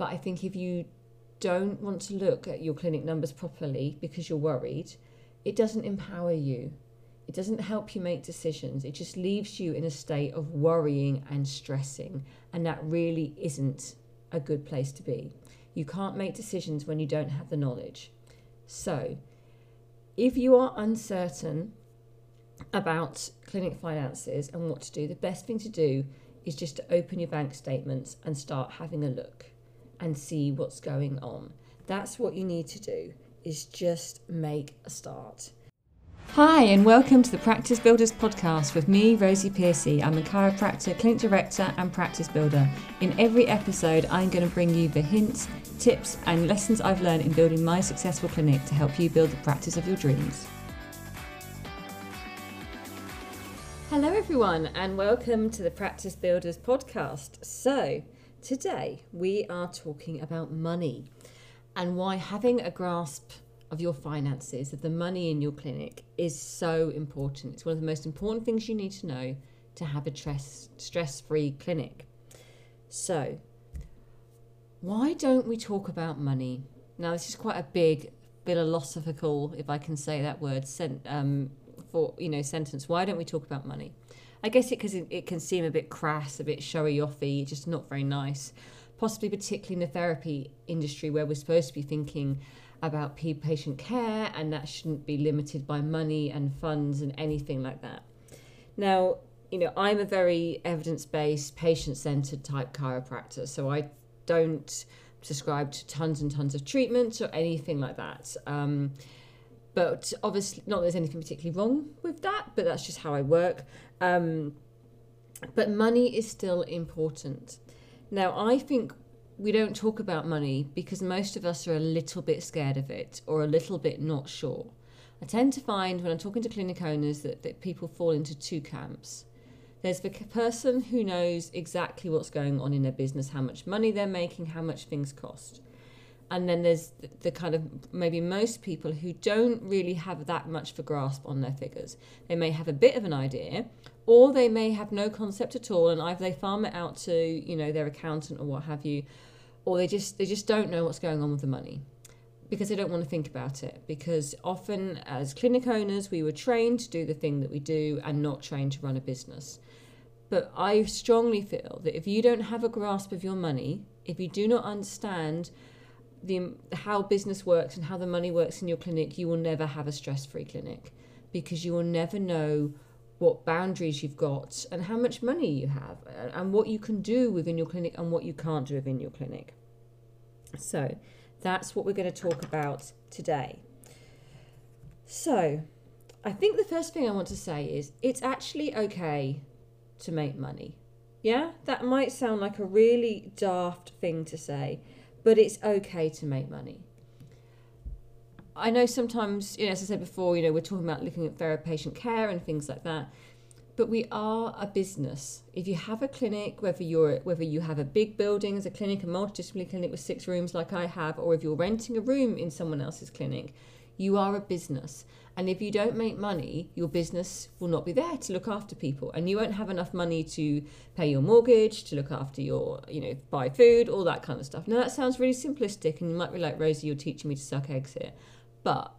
But I think if you don't want to look at your clinic numbers properly because you're worried, it doesn't empower you. It doesn't help you make decisions. It just leaves you in a state of worrying and stressing. And that really isn't a good place to be. You can't make decisions when you don't have the knowledge. So, if you are uncertain about clinic finances and what to do, the best thing to do is just to open your bank statements and start having a look and see what's going on. That's what you need to do is just make a start. Hi, and welcome to the Practice Builders podcast with me, Rosie Piercy. I'm a chiropractor, clinic director, and practice builder. In every episode, I'm going to bring you the hints, tips, and lessons I've learned in building my successful clinic to help you build the practice of your dreams. Hello, everyone, and welcome to the Practice Builders podcast. So, today we are talking about money and why having a grasp of your finances, of the money in your clinic, is so important. It's one of the most important things you need to know to have a stress free clinic. So, why don't we talk about money? Now, this is quite a big philosophical, if I can say that word, sent, um, for you know sentence. Why don't we talk about money? I guess it because it, it, can seem a bit crass, a bit showy offy, just not very nice. Possibly, particularly in the therapy industry, where we're supposed to be thinking about patient care, and that shouldn't be limited by money and funds and anything like that. Now, you know, I'm a very evidence based, patient centered type chiropractor, so I don't subscribe to tons and tons of treatments or anything like that. Um, but obviously, not there's anything particularly wrong with that, but that's just how I work. Um, but money is still important. Now, I think we don't talk about money because most of us are a little bit scared of it or a little bit not sure. I tend to find when I'm talking to clinic owners that, that people fall into two camps. There's the person who knows exactly what's going on in their business, how much money they're making, how much things cost. And then there's the, kind of maybe most people who don't really have that much of a grasp on their figures. They may have a bit of an idea, or they may have no concept at all, and either they farm it out to you know their accountant or what have you, or they just they just don't know what's going on with the money because they don't want to think about it because often as clinic owners we were trained to do the thing that we do and not trained to run a business but i strongly feel that if you don't have a grasp of your money if you do not understand the how business works and how the money works in your clinic you will never have a stress-free clinic because you will never know what boundaries you've got and how much money you have and what you can do within your clinic and what you can't do within your clinic. So that's what we're going to talk about today. So I think the first thing I want to say is it's actually okay to make money. Yeah, that might sound like a really daft thing to say, but it's okay to make money. I know sometimes, you know, as I said before, you know, we're talking about looking at fair patient care and things like that. But we are a business. If you have a clinic, whether you're whether you have a big building as a clinic, a multidisciplinary clinic with six rooms like I have, or if you're renting a room in someone else's clinic, you are a business. And if you don't make money, your business will not be there to look after people. And you won't have enough money to pay your mortgage, to look after your, you know, buy food, all that kind of stuff. Now, that sounds really simplistic, and you might be like, Rosie, you're teaching me to suck eggs here. But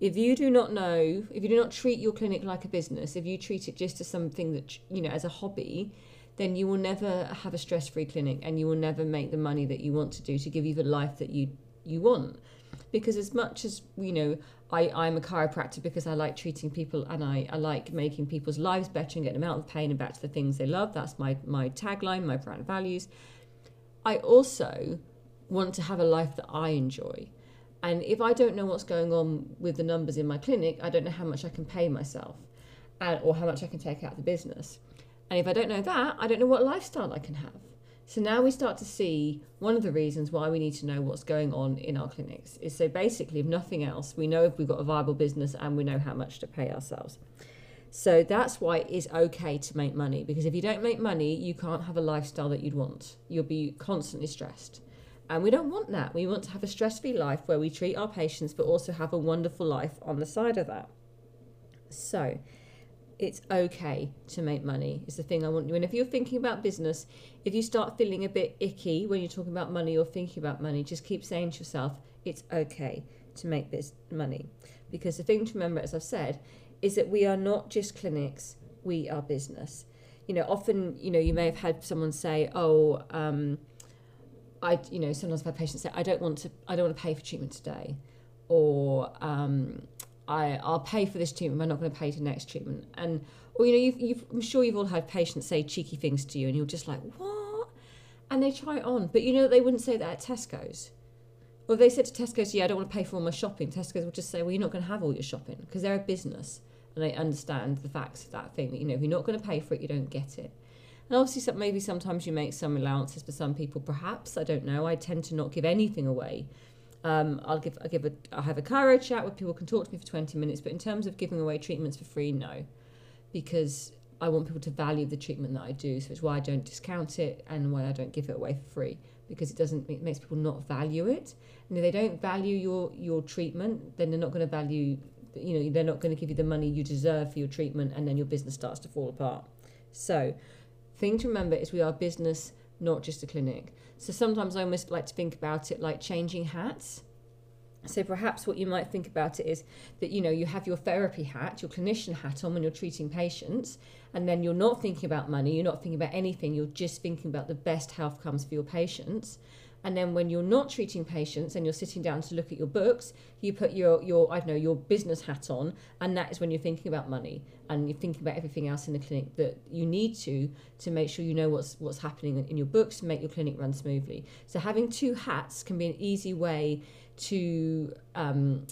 if you do not know, if you do not treat your clinic like a business, if you treat it just as something that, you know, as a hobby, then you will never have a stress free clinic and you will never make the money that you want to do to give you the life that you, you want. Because as much as, you know, I, I'm a chiropractor because I like treating people and I, I like making people's lives better and getting them out of pain and back to the things they love. That's my, my tagline, my brand values. I also want to have a life that I enjoy. And if I don't know what's going on with the numbers in my clinic, I don't know how much I can pay myself and, or how much I can take out of the business. And if I don't know that, I don't know what lifestyle I can have. So now we start to see one of the reasons why we need to know what's going on in our clinics is so basically, if nothing else, we know if we've got a viable business and we know how much to pay ourselves. So that's why it is okay to make money because if you don't make money, you can't have a lifestyle that you'd want. You'll be constantly stressed. And we don't want that. We want to have a stress free life where we treat our patients but also have a wonderful life on the side of that. So, It's okay to make money. Is the thing I want you. And if you're thinking about business, if you start feeling a bit icky when you're talking about money or thinking about money, just keep saying to yourself, it's okay to make this money. Because the thing to remember, as I've said, is that we are not just clinics, we are business. You know, often, you know, you may have had someone say, oh, um, I, you know, sometimes had patients say, I don't want to, I don't want to pay for treatment today, or um, I, I'll pay for this treatment, but I'm not going to pay for the next treatment. And, or you know, you've, you've, I'm sure you've all had patients say cheeky things to you, and you're just like, what? And they try it on, but you know, they wouldn't say that at Tesco's. Well, they said to Tesco's, yeah, I don't want to pay for all my shopping. Tesco's will just say, well, you're not going to have all your shopping because they're a business and they understand the facts of that thing that, you know, if you're not going to pay for it, you don't get it. And obviously, maybe sometimes you make some allowances for some people. Perhaps I don't know. I tend to not give anything away. Um, I'll give I give a I have a chiro chat where people can talk to me for twenty minutes. But in terms of giving away treatments for free, no, because I want people to value the treatment that I do. So it's why I don't discount it and why I don't give it away for free because it doesn't it makes people not value it. And if they don't value your your treatment, then they're not going to value you know they're not going to give you the money you deserve for your treatment, and then your business starts to fall apart. So thing to remember is we are business, not just a clinic. So sometimes I almost like to think about it like changing hats. So perhaps what you might think about it is that you know you have your therapy hat, your clinician hat on when you're treating patients, and then you're not thinking about money, you're not thinking about anything, you're just thinking about the best health comes for your patients. And then when you're not treating patients and you're sitting down to look at your books, you put your, your I don't know, your business hat on, and that is when you're thinking about money and you're thinking about everything else in the clinic that you need to to make sure you know what's what's happening in your books to make your clinic run smoothly. So having two hats can be an easy way to um,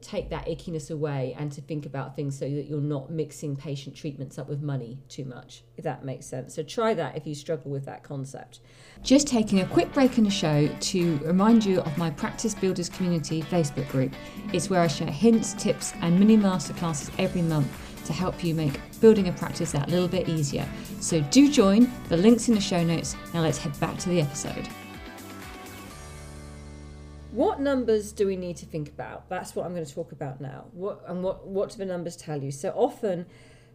take that ickiness away and to think about things so that you're not mixing patient treatments up with money too much, if that makes sense. So try that if you struggle with that concept. Just taking a quick break in the show to remind you of my Practice Builders Community Facebook group. It's where I share hints, tips, and mini masterclasses every month to help you make building a practice that little bit easier. So do join, the link's in the show notes. Now let's head back to the episode. What numbers do we need to think about? That's what I'm going to talk about now. What and what what do the numbers tell you? So often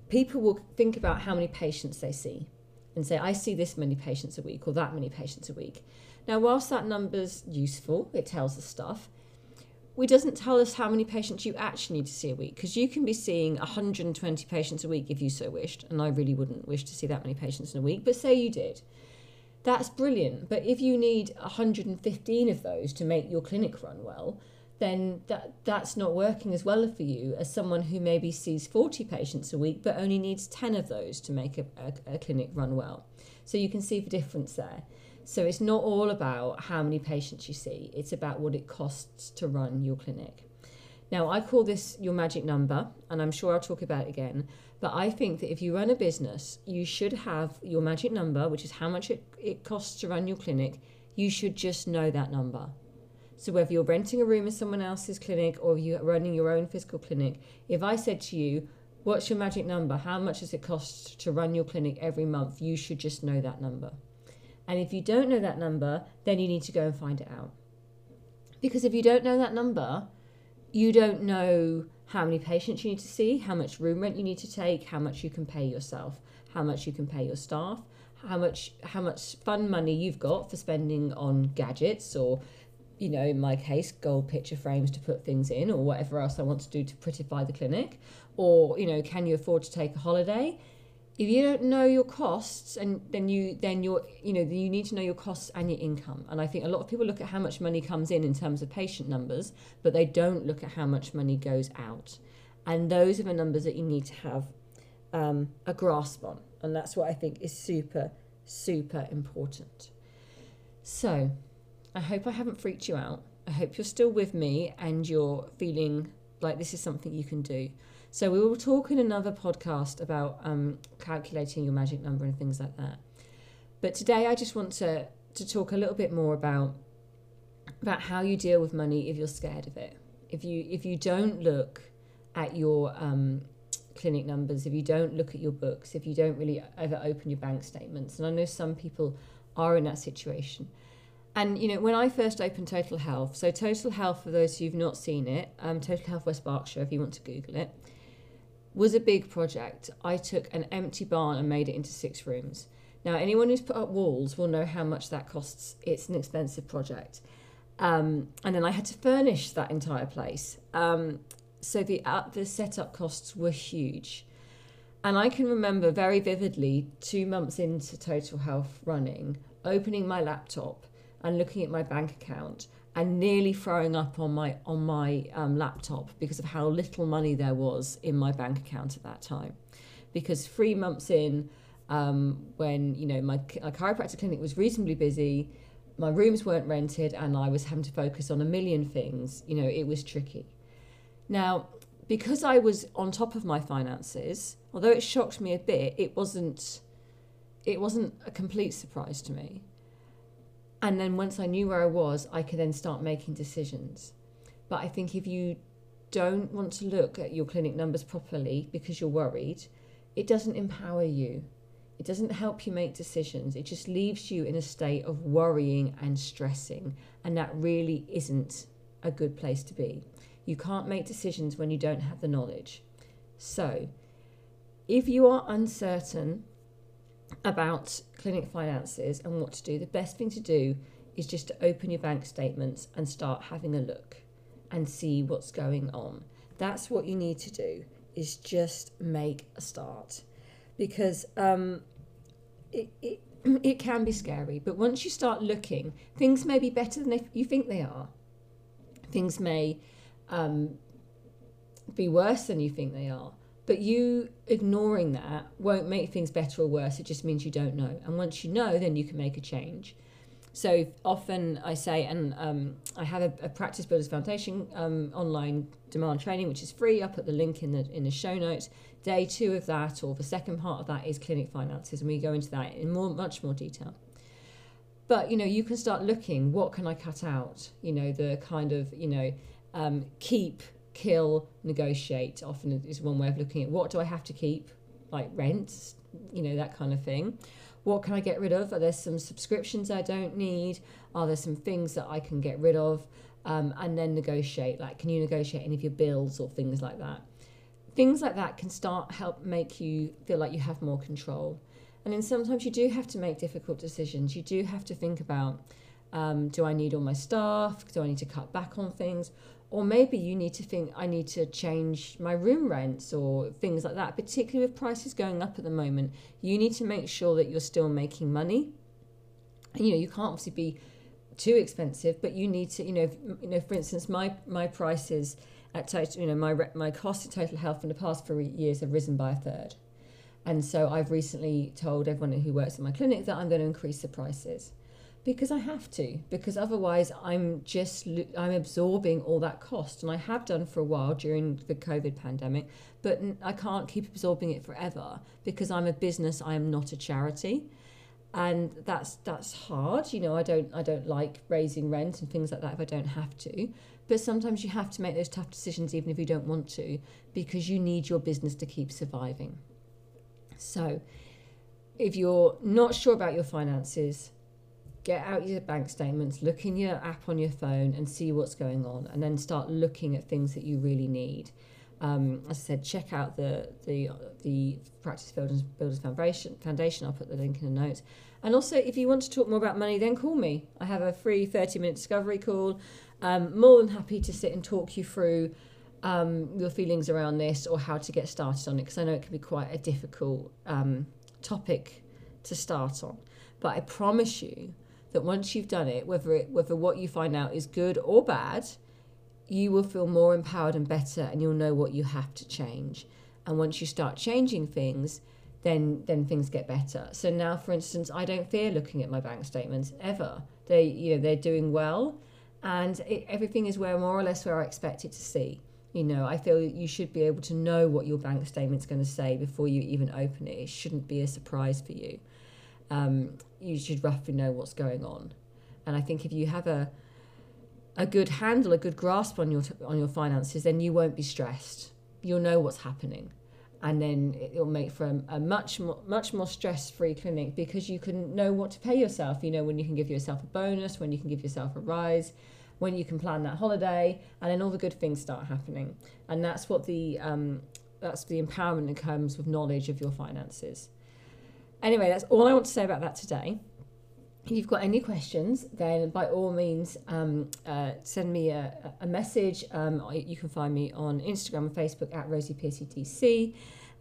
people will think about how many patients they see and say I see this many patients a week or that many patients a week. Now whilst that number's useful, it tells us stuff, it doesn't tell us how many patients you actually need to see a week because you can be seeing 120 patients a week if you so wished and I really wouldn't wish to see that many patients in a week, but say you did that's brilliant. But if you need 115 of those to make your clinic run well, then that that's not working as well for you as someone who maybe sees 40 patients a week but only needs 10 of those to make a, a, a clinic run well. So you can see the difference there. So it's not all about how many patients you see, it's about what it costs to run your clinic. Now, I call this your magic number, and I'm sure I'll talk about it again. But I think that if you run a business, you should have your magic number, which is how much it, it costs to run your clinic. You should just know that number. So whether you're renting a room in someone else's clinic or you're running your own physical clinic, if I said to you, What's your magic number? How much does it cost to run your clinic every month? You should just know that number. And if you don't know that number, then you need to go and find it out. Because if you don't know that number, you don't know how many patients you need to see, how much room rent you need to take, how much you can pay yourself, how much you can pay your staff, how much how much fun money you've got for spending on gadgets or you know, in my case, gold picture frames to put things in or whatever else I want to do to prettify the clinic. Or, you know, can you afford to take a holiday? If you don't know your costs and then you then you're you know you need to know your costs and your income. And i think a lot of people look at how much money comes in in terms of patient numbers but they don't look at how much money goes out. And those are the numbers that you need to have um, a grasp on. And that's what i think is super super important. So i hope i haven't freaked you out. I hope you're still with me and you're feeling like this is something you can do so we will talk in another podcast about um, calculating your magic number and things like that. But today I just want to to talk a little bit more about about how you deal with money if you're scared of it. If you if you don't look at your um, clinic numbers, if you don't look at your books, if you don't really ever open your bank statements, and I know some people are in that situation. And you know, when I first opened Total Health, so Total Health, for those who've not seen it, um, Total Health West Berkshire, if you want to Google it, was a big project. I took an empty barn and made it into six rooms. Now, anyone who's put up walls will know how much that costs. It's an expensive project. Um, and then I had to furnish that entire place. Um, so the uh, the setup costs were huge. And I can remember very vividly two months into Total Health running, opening my laptop and looking at my bank account and nearly throwing up on my on my um, laptop because of how little money there was in my bank account at that time. Because three months in, um, when you know my, my chiropractic clinic was reasonably busy, my rooms weren't rented, and I was having to focus on a million things. You know, it was tricky. Now, because I was on top of my finances, although it shocked me a bit, it wasn't it wasn't a complete surprise to me. And then once I knew where I was, I could then start making decisions. But I think if you don't want to look at your clinic numbers properly because you're worried, it doesn't empower you. It doesn't help you make decisions. It just leaves you in a state of worrying and stressing. And that really isn't a good place to be. You can't make decisions when you don't have the knowledge. So, if you are uncertain about clinic finances and what to do, the best thing to do is just to open your bank statements and start having a look and see what's going on. That's what you need to do is just make a start because um, it, it, it can be scary. But once you start looking, things may be better than you think they are. Things may um, be worse than you think they are. But you ignoring that won't make things better or worse. It just means you don't know. And once you know, then you can make a change. So often I say, and um, I have a, a, Practice Builders Foundation um, online demand training, which is free. I'll put the link in the in the show notes. Day two of that, or the second part of that, is clinic finances, and we go into that in more, much more detail. But you know, you can start looking. What can I cut out? You know, the kind of you know, um, keep kill, negotiate often is one way of looking at what do I have to keep, like rent, you know, that kind of thing. What can I get rid of? Are there some subscriptions I don't need? Are there some things that I can get rid of? Um, and then negotiate, like, can you negotiate any of your bills or things like that? Things like that can start help make you feel like you have more control. And then sometimes you do have to make difficult decisions. You do have to think about um, do I need all my staff? Do I need to cut back on things? Or maybe you need to think I need to change my room rents or things like that. Particularly with prices going up at the moment, you need to make sure that you're still making money. And, you know, you can't obviously be too expensive, but you need to, you know, you know, for instance, my my prices at total, you know, my my cost of total health in the past four years have risen by a third, and so I've recently told everyone who works in my clinic that I'm going to increase the prices because I have to because otherwise I'm just I'm absorbing all that cost. And I have done for a while during the covid pandemic but I can't keep absorbing it forever because I'm a business I am not a charity. And that's that's hard you know I don't I don't like raising rent and things like that if I don't have to. But sometimes you have to make those tough decisions even if you don't want to because you need your business to keep surviving. So if you're not sure about your finances get out your bank statements, look in your app on your phone and see what's going on, and then start looking at things that you really need. Um, as I said, check out the the the Practice Builders, Builders Foundation. Foundation. I'll put the link in the notes. And also, if you want to talk more about money, then call me. I have a free 30 minute discovery call. Um, more than happy to sit and talk you through um, your feelings around this or how to get started on it because I know it can be quite a difficult um, topic to start on. But I promise you, that once you've done it, whether it whether what you find out is good or bad, you will feel more empowered and better and you'll know what you have to change. And once you start changing things, then then things get better. So now for instance, I don't fear looking at my bank statements ever. They you know, they're doing well and it, everything is where more or less where I expect it to see. You know, I feel you should be able to know what your bank statement's going to say before you even open it. It shouldn't be a surprise for you um, you should roughly know what's going on. And I think if you have a a good handle, a good grasp on your on your finances, then you won't be stressed. You'll know what's happening, and then it'll make for a, a much more much more stress free clinic because you can know what to pay yourself. You know when you can give yourself a bonus, when you can give yourself a rise, when you can plan that holiday, and then all the good things start happening. And that's what the um, that's the empowerment that comes with knowledge of your finances. Anyway, that's all I want to say about that today. If you've got any questions, then by all means um, uh, send me a, a message. Um, you can find me on Instagram and Facebook at Rosie DC.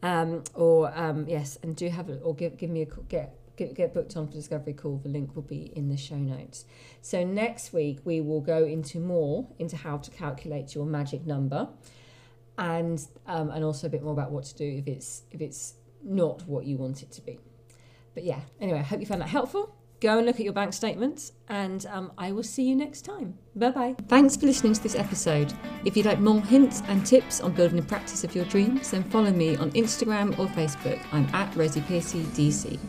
Um, or um, yes, and do have a, or give, give me a get get, get booked on for Discovery Call. The link will be in the show notes. So next week we will go into more into how to calculate your magic number, and um, and also a bit more about what to do if it's if it's not what you want it to be. But yeah, anyway, I hope you found that helpful. Go and look at your bank statements, and um, I will see you next time. Bye bye. Thanks for listening to this episode. If you'd like more hints and tips on building a practice of your dreams, then follow me on Instagram or Facebook. I'm at Rosie Piercy DC.